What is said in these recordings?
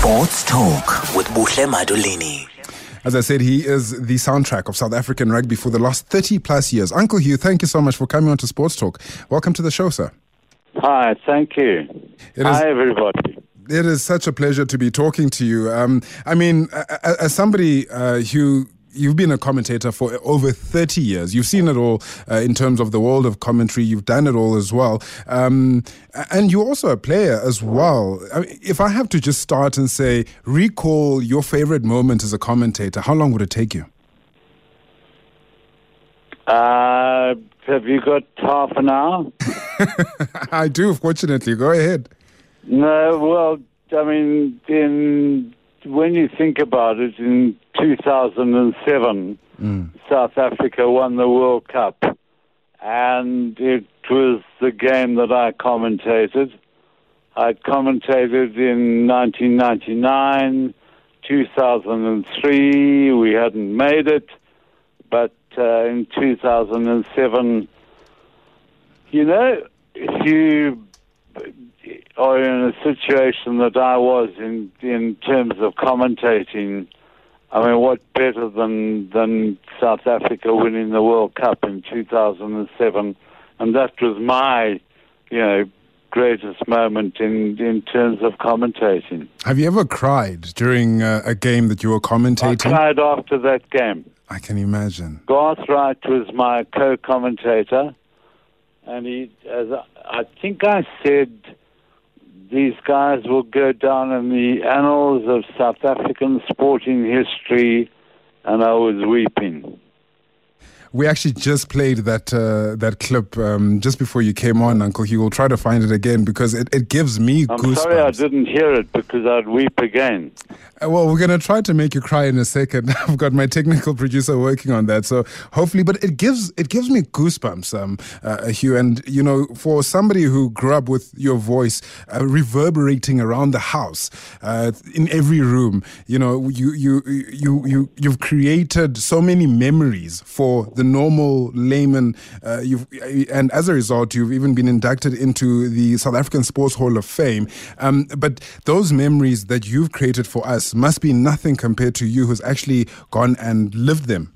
Sports Talk with Buhle Madulini. As I said, he is the soundtrack of South African rugby for the last 30 plus years. Uncle Hugh, thank you so much for coming on to Sports Talk. Welcome to the show, sir. Hi, thank you. It is- Hi, everybody. It is such a pleasure to be talking to you. Um, I mean, a- a- as somebody uh, who you've been a commentator for over 30 years, you've seen it all uh, in terms of the world of commentary. You've done it all as well, um, and you're also a player as well. I mean, if I have to just start and say, recall your favorite moment as a commentator, how long would it take you? Uh, have you got half an hour? I do, fortunately. Go ahead. No, well, I mean, in when you think about it, in 2007, South Africa won the World Cup, and it was the game that I commentated. I commentated in 1999, 2003. We hadn't made it, but uh, in 2007, you know, if you are in a situation that I was in in terms of commentating. I mean, what better than than South Africa winning the World Cup in 2007, and that was my, you know, greatest moment in in terms of commentating. Have you ever cried during uh, a game that you were I commentating? cried after that game. I can imagine. Garth Wright was my co-commentator, and he, as I, I think I said, these guys will go down in the annals of South African sporting history, and I was weeping. We actually just played that uh, that clip um, just before you came on, Uncle Hugh. We'll try to find it again because it, it gives me I'm goosebumps. sorry I didn't hear it because I'd weep again. Uh, Well, we're going to try to make you cry in a second. I've got my technical producer working on that, so hopefully. But it gives it gives me goosebumps, um, uh, Hugh. And you know, for somebody who grew up with your voice uh, reverberating around the house, uh, in every room, you know, you you you you you've created so many memories for the normal layman. Uh, you've and as a result, you've even been inducted into the South African Sports Hall of Fame. Um, but those memories that you've created for us must be nothing compared to you, who's actually gone and lived them.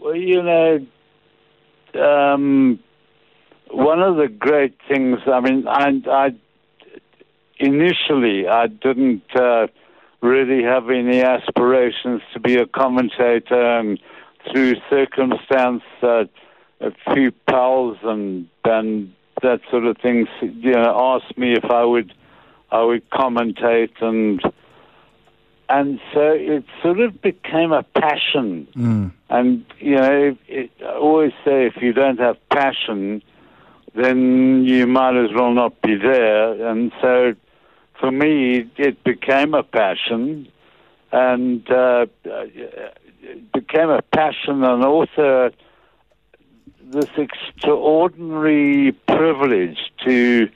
Well, you know, um, one of the great things. I mean, I, I initially I didn't uh, really having the aspirations to be a commentator, and through circumstance, uh, a few pals and and that sort of thing you know, asked me if I would I would commentate and. And so it sort of became a passion. And, you know, it, I always say if you don't have passion, then you might as well not be there. And so for me, it became a passion. And uh, it became a passion and also this extraordinary privilege to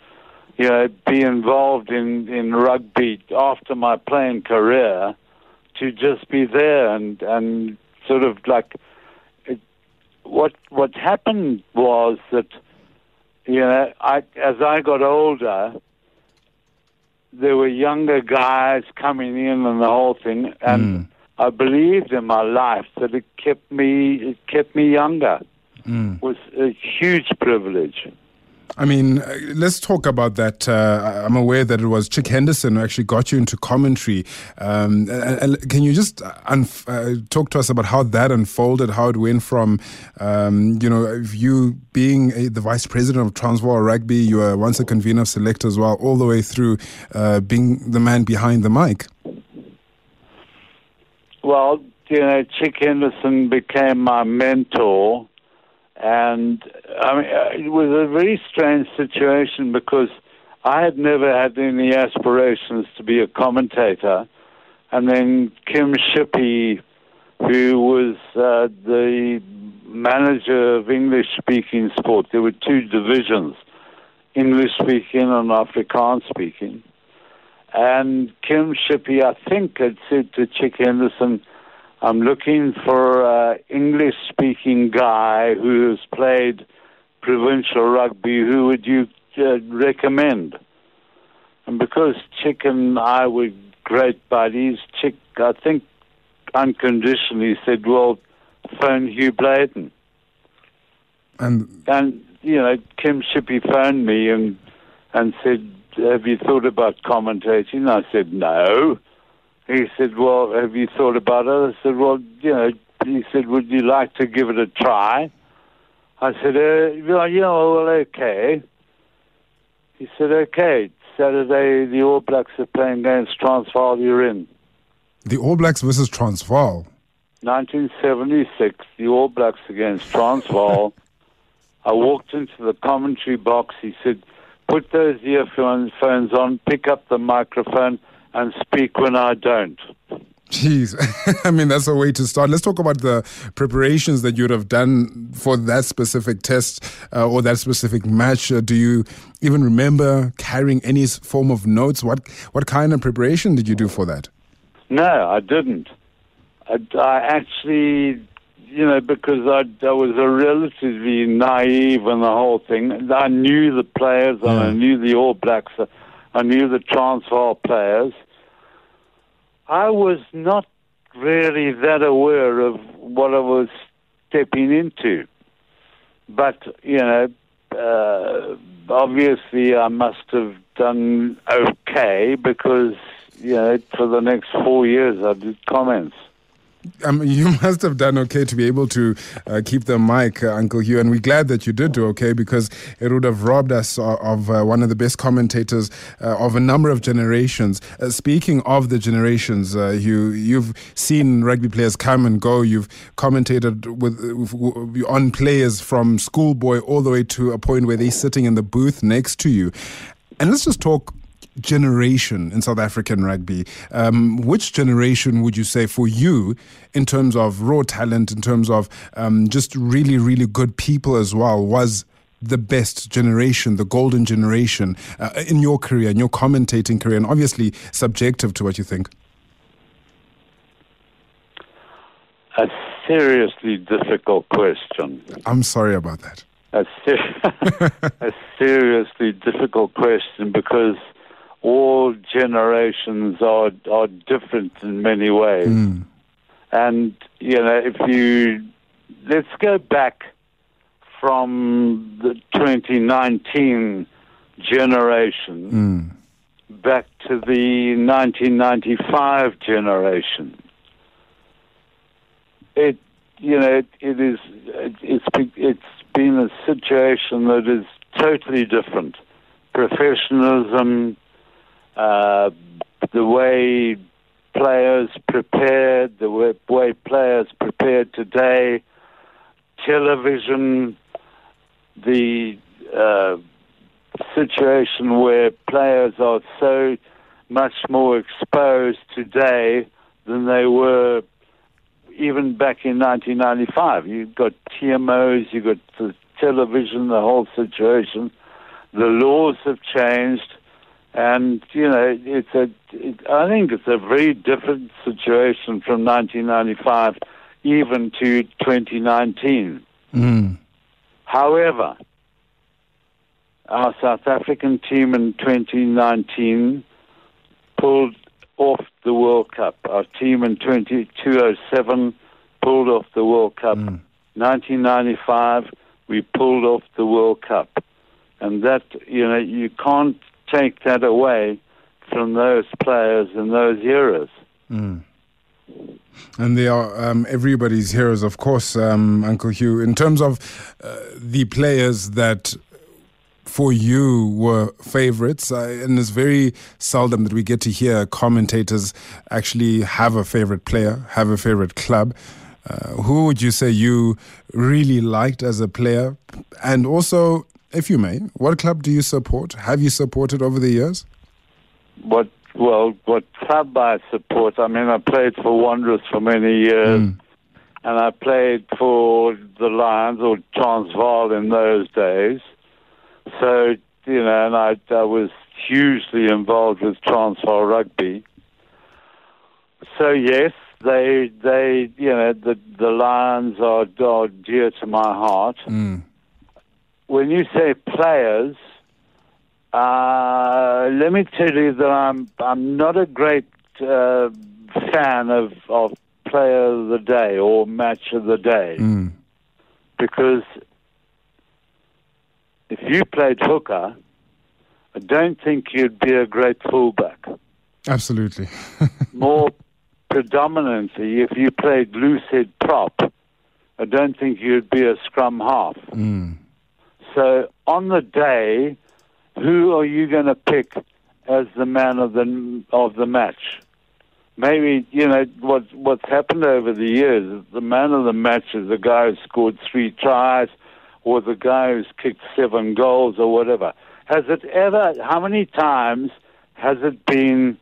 you know, be involved in, in rugby after my playing career, to just be there and, and sort of like it, what what happened was that you know I as I got older, there were younger guys coming in and the whole thing, and I believed in my life that it kept me it kept me younger. Mm. Was a huge privilege. I mean, uh, let's talk about that. Uh, I'm aware that it was Chick Henderson who actually got you into commentary. Um, can you just unf- uh, talk to us about how that unfolded, how it went from, um, you know, you being a, the vice president of Transvaal Rugby, you were once a convener of Select as well, all the way through uh, being the man behind the mic. Well, you know, Chick Henderson became my mentor, and I mean, uh, it was a very strange situation because I had never had any aspirations to be a commentator, and then Kim Shippey, who was uh, the manager of English-speaking sport, there were two divisions, English-speaking and Afrikaans-speaking. And Kim Shippey, I think, had said to Chick Henderson, I'm looking for an English speaking guy who has played provincial rugby. Who would you uh, recommend? And because Chick and I were great buddies, Chick, I think, unconditionally said, well, phone Hugh Bladen. And And, you know, Kim Shippey phoned me and, and said, have you thought about commentating? I said, no. He said, well, have you thought about it? I said, well, you know, he said, would you like to give it a try? I said, uh, well, know, well, okay. He said, okay, Saturday the All Blacks are playing against Transvaal, you're in. the All Blacks versus Transvaal. 1976, the All Blacks against Transvaal. I walked into the commentary box. He said, put those earphones on, pick up the microphone, and speak when I don't. Jeez, I mean that's a way to start. Let's talk about the preparations that you'd have done for that specific test uh, or that specific match. Uh, do you even remember carrying any form of notes? What what kind of preparation did you do for that? No, I didn't. I, I actually, you know, because I, I was a relatively naive in the whole thing. I knew the players and I knew the All Blacks. I knew the Transvaal players. I was not really that aware of what I was stepping into. But, you know, uh, obviously I must have done okay because, you know, for the next four years I did comments. Um, you must have done okay to be able to uh, keep the mic, uh, Uncle Hugh, and we're glad that you did do okay because it would have robbed us of, of uh, one of the best commentators uh, of a number of generations. Uh, speaking of the generations, uh, Hugh, you've seen rugby players come and go. You've commentated with, with on players from schoolboy all the way to a point where they're sitting in the booth next to you. And let's just talk generation in South African rugby. Um, which generation would you say for you, in terms of raw talent, in terms of um, just really, really good people as well, was the best generation, the golden generation uh, in your career, in your commentating career, and obviously subjective to what you think? A seriously difficult question. I'm sorry about that. A, ser- a seriously difficult question because all generations are are different in many ways. Mm. And you know, if you let's go back from the 2019 generation Mm. back to the 1995 generation. It, you know, it, it is, it, it's it's been a situation that is totally different. Professionalism, uh, the way players prepared, the way, way players prepared today, television, the uh, situation where players are so much more exposed today than they were even back in 1995. You've got TMOs, you've got the television, the whole situation. The laws have changed, and you know it's a. It, I think it's a very different situation from 1995 even to 2019. Mm. However, our South African team in 2019 pulled off the World Cup. Our team in 2207 pulled off the World Cup. Mm. 1995, we pulled off the World Cup. And that, you know, you can't take that away from those players and those heroes. Mm. And they are um, everybody's heroes, of course, um, Uncle Hugh. In terms of uh, the players that for you were favorites, uh, and it's very seldom that we get to hear commentators actually have a favorite player, have a favorite club. Uh, who would you say you really liked as a player? And also, if you may, what club do you support? Have you supported over the years? What well, what club I support? I mean, I played for Wanderers for many years, Mm. and I played for the Lions or Transvaal in those days. So you know, and I, I was hugely involved with Transvaal rugby. So yes, they they you know the the Lions are, are dear to my heart. Mm. When you say players, Uh, let me tell you that I'm I'm not a great uh, fan of of player of the day or match of the day Mm. because if you played hooker, I don't think you'd be a great fullback. Absolutely. More predominantly, if you played loose head prop, I don't think you'd be a scrum half. Mm. So on the day, who are you going to pick as the man of the of the match? Maybe you know what what's happened over the years. The man of the match is the guy who scored three tries, or the guy who's kicked seven goals, or whatever. Has it ever? How many times has it been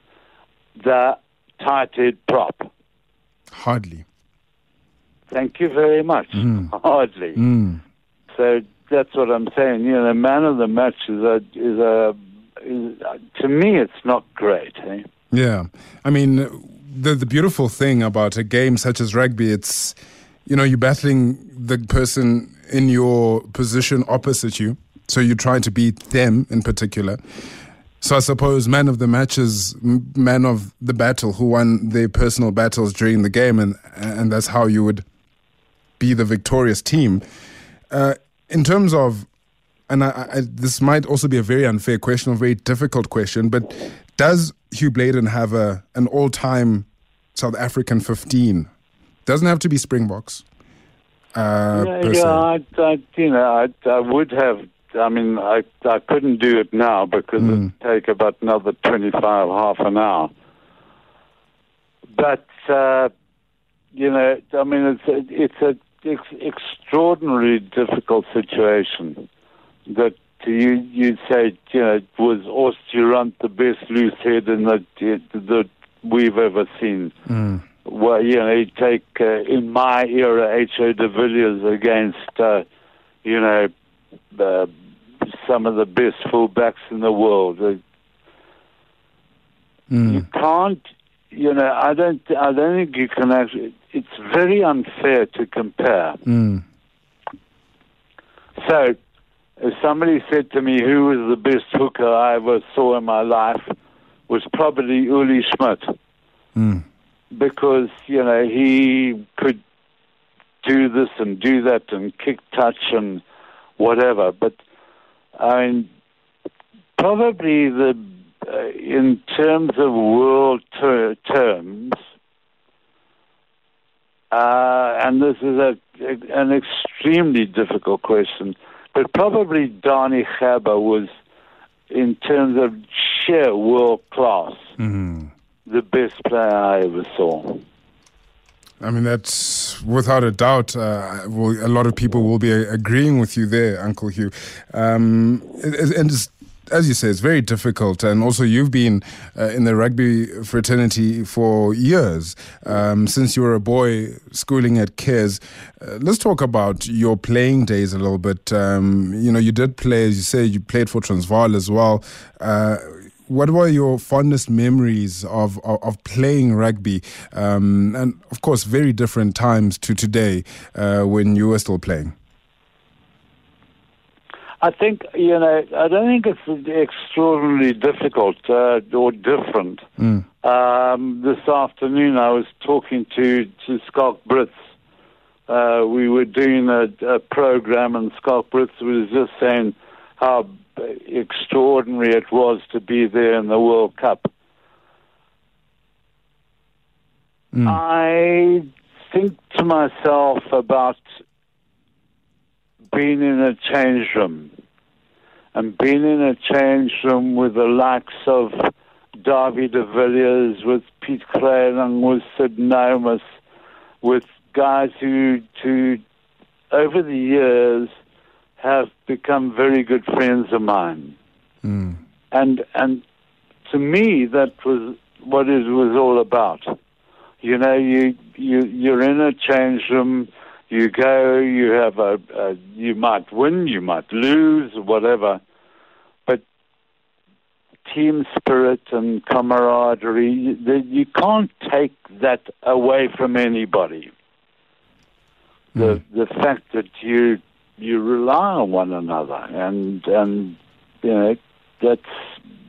the tight head prop? Hardly. Thank you very much. Hardly. Mm. So that's what I'm saying. You know, the man of the match is a is a is, to me, it's not great. Eh? Yeah. I mean, the the beautiful thing about a game such as rugby, it's you know, you're battling the person in your position opposite you. So you're trying to beat them in particular. So I suppose man of the match is man of the battle who won their personal battles during the game, and and that's how you would be the victorious team. Uh, in terms of, and I, I, this might also be a very unfair question, a very difficult question, but does Hugh Bladen have a an all time South African 15? Doesn't have to be Springboks. Uh, yeah, yeah. I, I, you know, I, I would have. I mean, I I couldn't do it now because Mm. it'd take about another twenty-five, half an hour. But uh, you know, I mean, it's a, it's a ex- extraordinarily difficult situation that you you say you know was Os du Randt the best loose head in that that we've ever seen. Mm. Well, you know, you take uh, in my era H.O. de Villiers against, uh, you know, uh, some of the best fullbacks in the world. Uh, You Mm. can't, you know, I don't, I don't think you can actually. It's very unfair to compare. Mm. So, if somebody said to me who was the best hooker I ever saw in my life, was probably Uli Schmidt. Mm. because you know he could do this and do that and kick touch and whatever. But I mean, probably the uh, in terms of world ter- terms, uh, and this is a, an extremely difficult question, but probably Danie Gerber was, in terms of sheer world class Mm. the best player I ever saw. I mean, that's without a doubt. Uh, will, a lot of people will be agreeing with you there, Uncle Hugh. Um, and it's, as you say, it's very difficult. And also, you've been uh, in the rugby fraternity for years, um, since you were a boy schooling at Cares. Uh, let's talk about your playing days a little bit. Um, you know, you did play, as you say, you played for Transvaal as well. Uh, what were your fondest memories of of, of playing rugby? Um, and of course, very different times to today uh, when you were still playing. I think you know. I don't think it's extraordinarily difficult uh, or different. Mm. Um, this afternoon, I was talking to to Schalk Brits. Uh, we were doing a, a program, and Schalk Brits was just saying how extraordinary it was to be there in the World Cup. Mm. I think to myself about being in a change room and being in a change room with the likes of Darby de Villiers, with Pete Kleining, with Syd Nomis, with guys who, who over the years have become very good friends of mine. Mm. And and to me that was what it was all about. You know, you you you're in a change room. You go. You have a, a you might win. You might lose. Whatever. Team spirit and camaraderie. You, you can't take that away from anybody. The the fact that you you rely on one another and and you know that's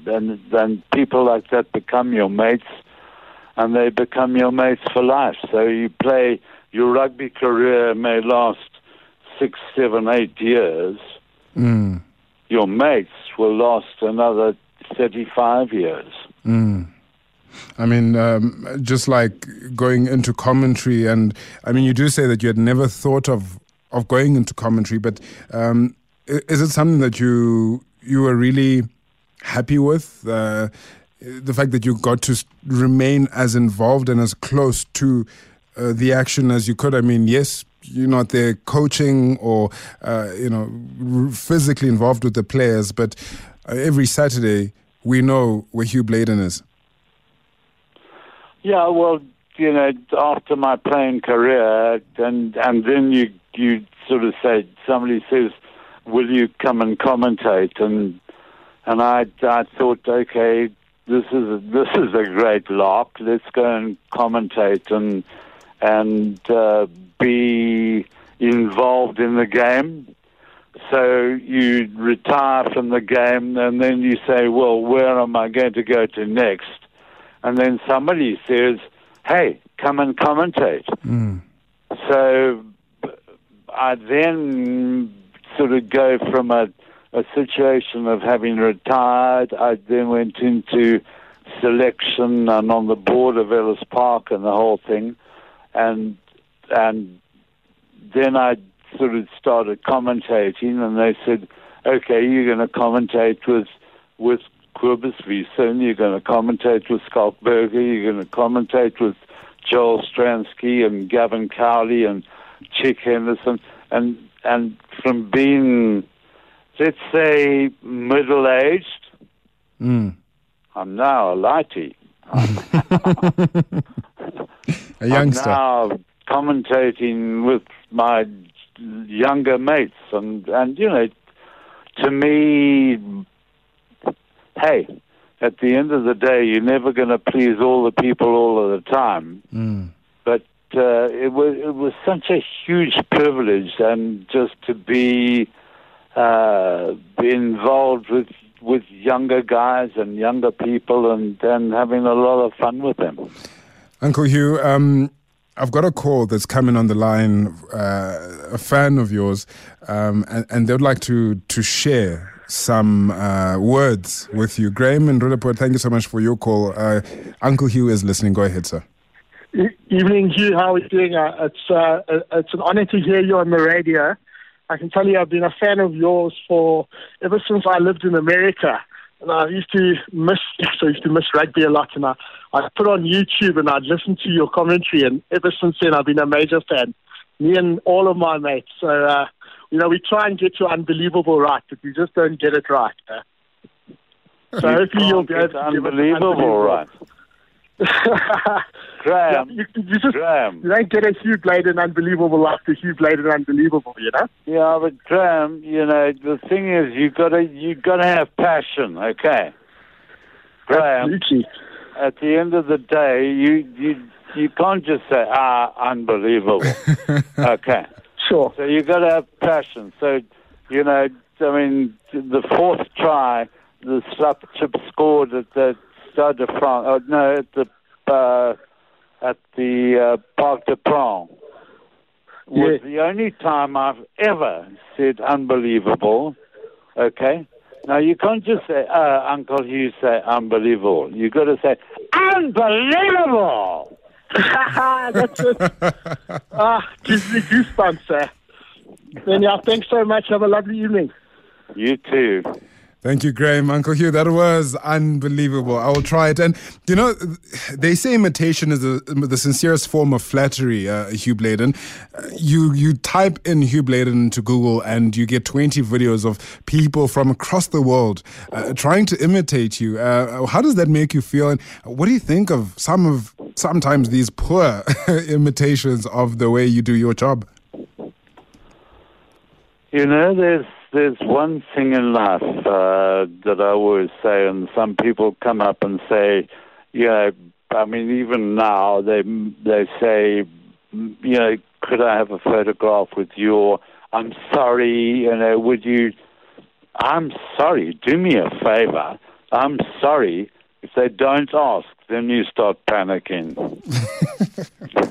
then then people like that become your mates, and they become your mates for life. So you play your rugby career may last six, seven, eight years. Mm. Your mates will last another thirty-five years. Mm. I mean, um, just like going into commentary, and I mean, you do say that you had never thought of of going into commentary, but um, is it something that you you were really happy with? Uh, the fact that you got to remain as involved and as close to uh, the action as you could. I mean, yes, you're not there coaching or uh, you know physically involved with the players, but every Saturday we know where Hugh Bladen is. Yeah, well, you know, after my playing career, and and then you you sort of say somebody says, "Will you come and commentate?" and and I I thought, okay, this is a, this is a great lark. Let's go and commentate and and uh, be involved in the game. So you retire from the game, and then you say, "Well, where am I going to go to next?" And then somebody says, "Hey, come and commentate." Mm. So I then sort of go from a, a situation of having retired. I then went into selection and on the board of Ellis Park and the whole thing, and and then I sort of started commentating, and they said, "Okay, you're going to commentate with with Wiese, you're going to commentate with Schalk Burger, you're going to commentate with Joel Stransky and Gavin Cowley and Chick Henderson, and and from being, let's say, middle aged, Mm. I'm now a lighty. A youngster. I'm now commentating with my younger mates, and and you know, to me, hey, at the end of the day, you're never going to please all the people all of the time. Mm. But uh, it was it was such a huge privilege, and just to be uh, be involved with with younger guys and younger people, and and having a lot of fun with them. Uncle Hugh, um, I've got a call that's coming on the line, uh, a fan of yours, um, and, and they'd like to to share some uh, words with you. Graham and Roodepoort, thank you so much for your call. Uh, Uncle Hugh is listening. Go ahead, sir. Evening, Hugh. How are you doing? Uh, it's uh, uh, it's an honor to hear you on the radio. I can tell you, I've been a fan of yours for ever since I lived in America, and I used to miss so I used to miss rugby a lot, and I I put on YouTube and I'd listen to your commentary, and ever since then I've been a major fan. Me and all of my mates. So uh, you know, we try and get you unbelievable right, but we just don't get it right. Uh. So hopefully you'll be able to us unbelievable, right? yeah, Graham, you, you just Graham. you don't get a Hugh Bladen unbelievable after the Hugh Bladen unbelievable, you know? Yeah, but Graham, you know, the thing is, you gotta you gotta have passion, okay? Graham, Absolutely. at the end of the day, you you you can't just say ah unbelievable, okay? Sure. So you got to have passion. So, you know, I mean, the fourth try, the slap chip scored at the Stade de France. Oh, no, at the uh, at the uh, Parc des Princes was Yeah. the only time I've ever said unbelievable. Okay. Now you can't just say, uh, Uncle Hugh say unbelievable. You've got to say unbelievable. That's it. ah, gives me goosebumps, sir. Then, yeah, thanks so much. Have a lovely evening. You too. Thank you, Graham. Uncle Hugh, that was unbelievable. I will try it. And, you know, they say imitation is the, the sincerest form of flattery, uh, Hugh Bladen. Uh, You, you type in Hugh Bladen into Google and you get 20 videos of people from across the world uh, trying to imitate you. Uh, how does that make you feel? And what do you think of some of sometimes these poor imitations of the way you do your job? You know, there's there's one thing in life uh, that I always say, and some people come up and say, you know, I mean, even now they they say, you know, could I have a photograph with you? I'm sorry, you know, would you? I'm sorry. Do me a favor. I'm sorry. If they don't ask, then you start panicking.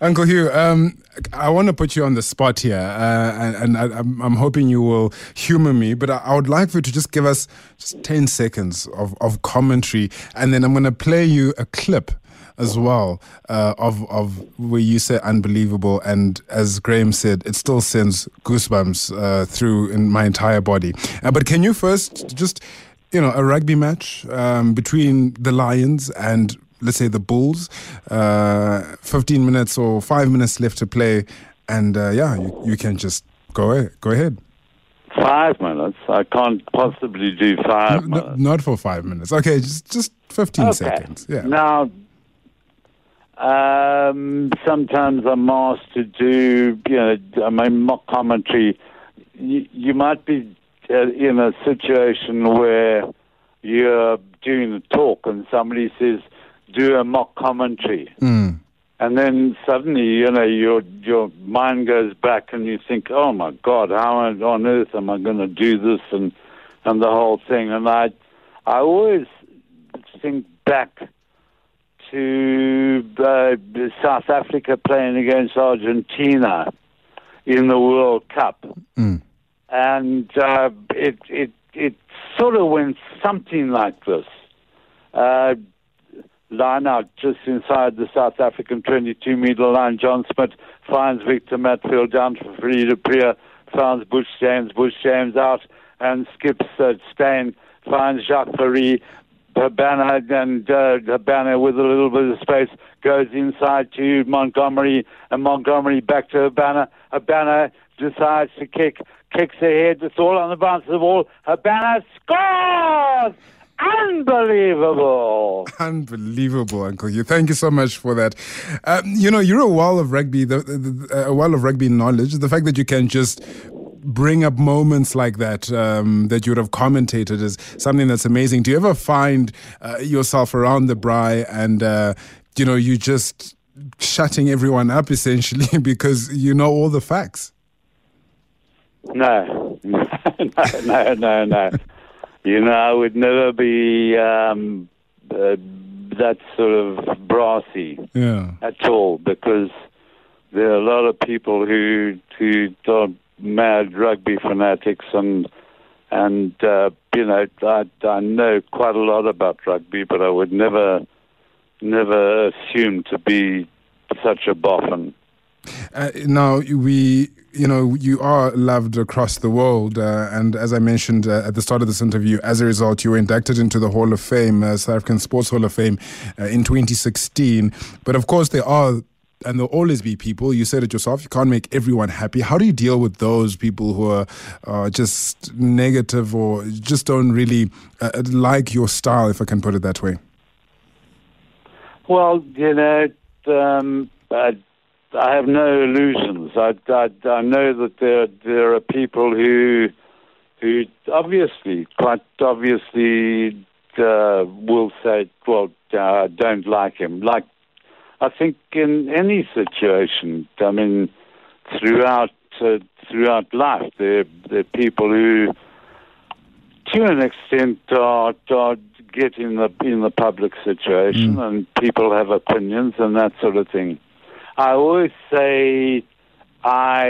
Uncle Hugh, um, I want to put you on the spot here, uh, and, and I, am I'm hoping you will humor me, but I, I, would like for you to just give us just 10 seconds of, of commentary, and then I'm going to play you a clip as well uh, of of where you say unbelievable, and as Graham said, it still sends goosebumps uh, through in my entire body. Uh, but can you first just you know a rugby match um, between the Lions and let's say the Bulls, uh, 15 minutes or five minutes left to play, and uh, yeah, you, you can just go ahead. Go ahead. Five minutes. I can't possibly do five no, minutes. Not for five minutes. Okay, just just 15 okay. seconds. Yeah. Now, um, sometimes I'm asked to do, you know, I mean, mock commentary. You, you might be uh, in a situation where you're doing a talk and somebody says, do a mock commentary. Mm. And then suddenly, you know, your your mind goes back and you think, oh my God, how on earth am I going to do this and and the whole thing? And I I always think back to uh, South Africa playing against Argentina in the World Cup, mm. and uh, it it it sort of went something like this. Uh, line out just inside the South African 22 metre line. John Smit finds Victor Matfield down Fourie du Preez, finds Butch James, Butch James out and skips uh, Steyn, finds Jacques Fourie, Habana and uh, Habana with a little bit of space goes inside to Montgomery and Montgomery back to Habana. Habana decides to kick, kicks ahead. It's all on the bounce of the ball. Habana scores! Unbelievable. Unbelievable, Uncle Hugh. Thank you so much for that. Um, you know, you're a wall of rugby, the, the, the, a wall of rugby knowledge. The fact that you can just bring up moments like that um, that you would have commentated is something that's amazing. Do you ever find uh, yourself around the braai and, uh, you know, you just shutting everyone up essentially because you know all the facts? No, no, no, no, no. You know, I would never be um, uh, that sort of brassy yeah. at all because there are a lot of people who who are mad rugby fanatics and and uh, you know I, I know quite a lot about rugby, but I would never never assume to be such a boffin. Uh, now we you know, you are loved across the world. Uh, and as I mentioned uh, at the start of this interview, as a result, you were inducted into the Hall of Fame, uh, South African Sports Hall of Fame, uh, in 2016. But of course, there are and there'll always be people. You said it yourself. You can't make everyone happy. How do you deal with those people who are uh, just negative or just don't really uh, like your style, if I can put it that way? Well, you know, um, have no illusions. I, I, I know that there there are people who who obviously, quite obviously, uh, will say, "Well, uh, don't like him." Like I think in any situation, I mean, throughout uh, throughout life, there there are people who, to an extent, are, are get in the in the public situation, mm. and people have opinions and that sort of thing. I always say, I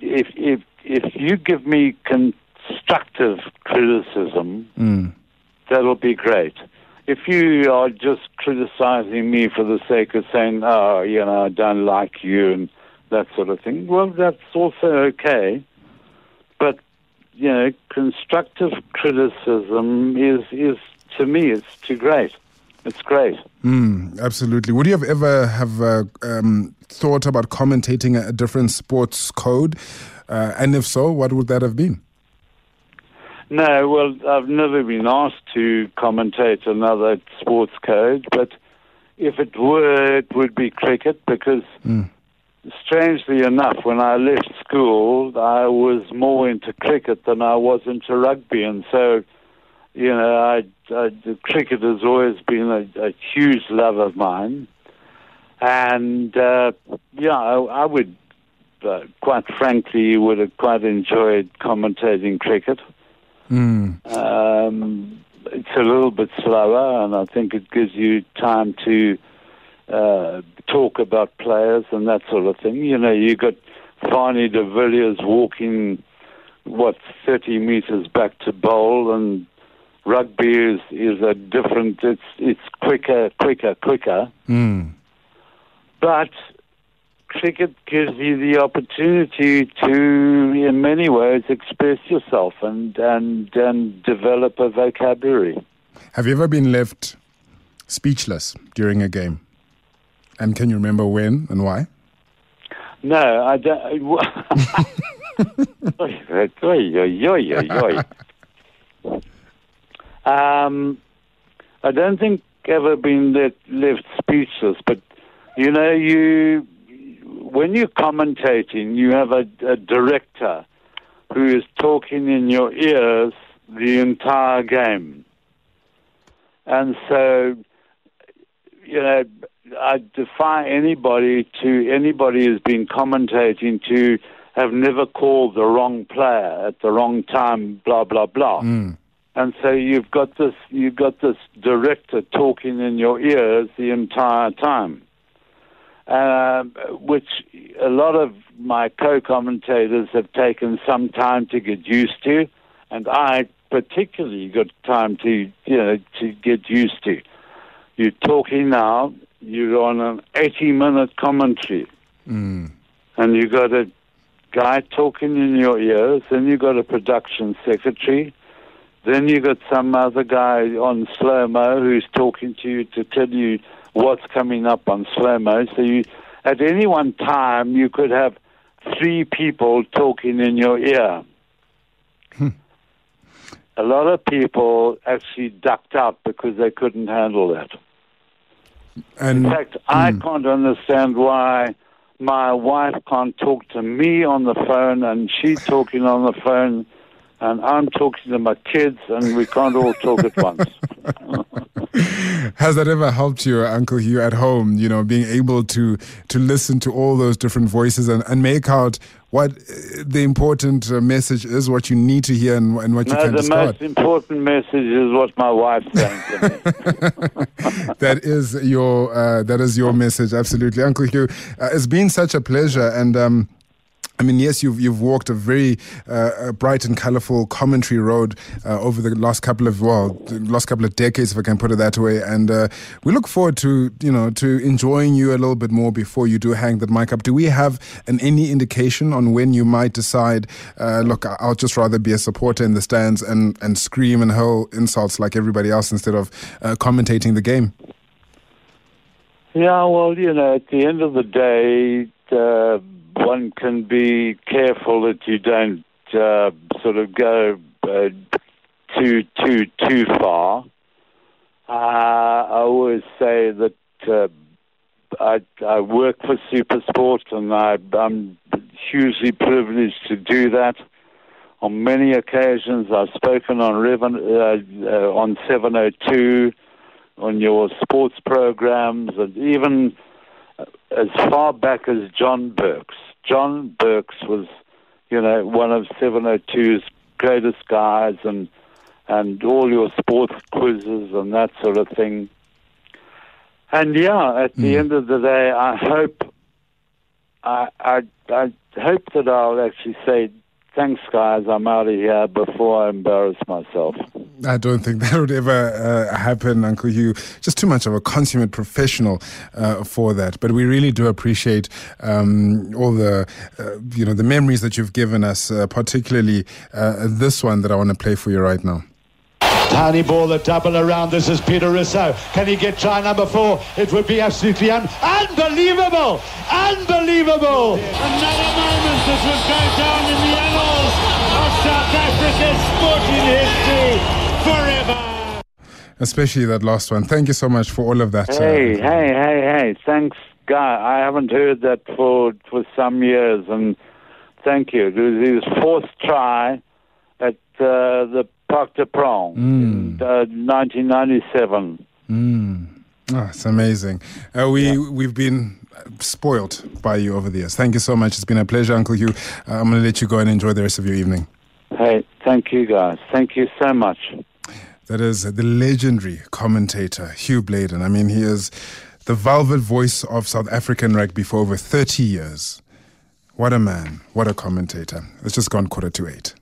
if if if you give me constructive criticism, mm. that'll be great. If you are just criticizing me for the sake of saying, oh, you know, I don't like you and that sort of thing, well, that's also okay. But you know, constructive criticism is is to me, it's too great. It's great. Mm, absolutely. Would you have ever have uh, um, thought about commentating a, different sports code? Uh, and if so, what would that have been? No, well, I've never been asked to commentate another sports code, but if it were, it would be cricket because, mm. strangely enough, when I left school, I was more into cricket than I was into rugby, and so you know, I, I, cricket has always been a, a huge love of mine, and uh, yeah, I, I, would, uh, quite frankly, would have quite enjoyed commentating cricket. Mm. Um, it's a little bit slower, and I think it gives you time to uh, talk about players and that sort of thing. You know, you got Fanie de Villiers walking, what, 30 meters back to bowl, and rugby is, is a different, it's, it's quicker, quicker, quicker. Mm. But cricket gives you the opportunity to, in many ways, express yourself and, and, and develop a vocabulary. Have you ever been left speechless during a game? And can you remember when and why? No, I don't. Oy, oy, oy. Um, I don't think ever been left, left speechless, but you know, you when you're commentating, you have a, a director who is talking in your ears the entire game, and so you know, I defy anybody to anybody who's been commentating to have never called the wrong player at the wrong time, blah blah blah. Mm. And so you've got this you've got this director talking in your ears the entire time, um, which a lot of my co-commentators have taken some time to get used to, and I particularly got time to you know to get used to. You're talking now. You're on an 80-minute commentary, Mm. and you've got a guy talking in your ears. Then you've got a production secretary. Then you got some other guy on slow mo who's talking to you to tell you what's coming up on slow mo. So you, at any one time, you could have three people talking in your ear. Hmm. A lot of people actually ducked out because they couldn't handle that. And In fact, I hmm. can't understand why my wife can't talk to me on the phone and she's talking on the phone and I'm talking to my kids and we can't all talk at once. Has that ever helped you, Uncle Hugh, at home? You know, being able to to listen to all those different voices and, and make out what uh, the important uh, message is, what you need to hear, and, and what you no, can the discard. most important message is what my wife's saying to me. that is your uh, that is your message, absolutely, Uncle Hugh. Uh, it's been such a pleasure, and. Um, I mean, yes, you've you've walked a very uh, bright and colourful commentary road uh, over the last couple of well, last couple of decades, if I can put it that way. And uh, we look forward to you know to enjoying you a little bit more before you do hang that mic up. Do we have an any indication on when you might decide? Uh, look, I'll just rather be a supporter in the stands and and scream and hurl insults like everybody else instead of uh, commentating the game. yeah, well, you know, at the end of the day, uh, one can be careful that you don't uh, sort of go uh, too too too far. Uh, I always say that uh, I, I work for Supersport, and I, I'm hugely privileged to do that. On many occasions, I've spoken on Reven, uh, uh, on 702, on your sports programs, and even as far back as John Berks. John Berks was, you know, one of 702's greatest guys, and and all your sports quizzes and that sort of thing. And yeah, at the Mm. end of the day, I hope, I, I, I hope that I'll actually say, thanks, guys, I'm out of here before I embarrass myself. I don't think that would ever uh, happen, Uncle Hugh. Just too much of a consummate professional uh, for that. But we really do appreciate um, all the, uh, you know, the memories that you've given us, uh, particularly uh, this one that I want to play for you right now. Tiny ball, the double around. This is Pieter Rossouw. Can he get try number four? It would be absolutely un- unbelievable! Unbelievable! Another moment that will go down in the annals of South Africa's sporting history forever. Especially that last one. Thank you so much for all of that. uh, Hey, hey, hey, hey! Thanks, guy. I haven't heard that for for some years, and thank you. It was his fourth try at uh, the Parc des Princes in uh, 1997. Mm. Oh, it's amazing. Uh, we we've been spoilt by you over the years. Thank you so much. It's been a pleasure, Uncle Hugh. Uh, I'm going to let you go and enjoy the rest of your evening. Hey, thank you guys. Thank you so much. That is the legendary commentator, Hugh Bladen. I mean, he is the velvet voice of South African rugby for over 30 years. What a man. What a commentator. It's just gone quarter to eight.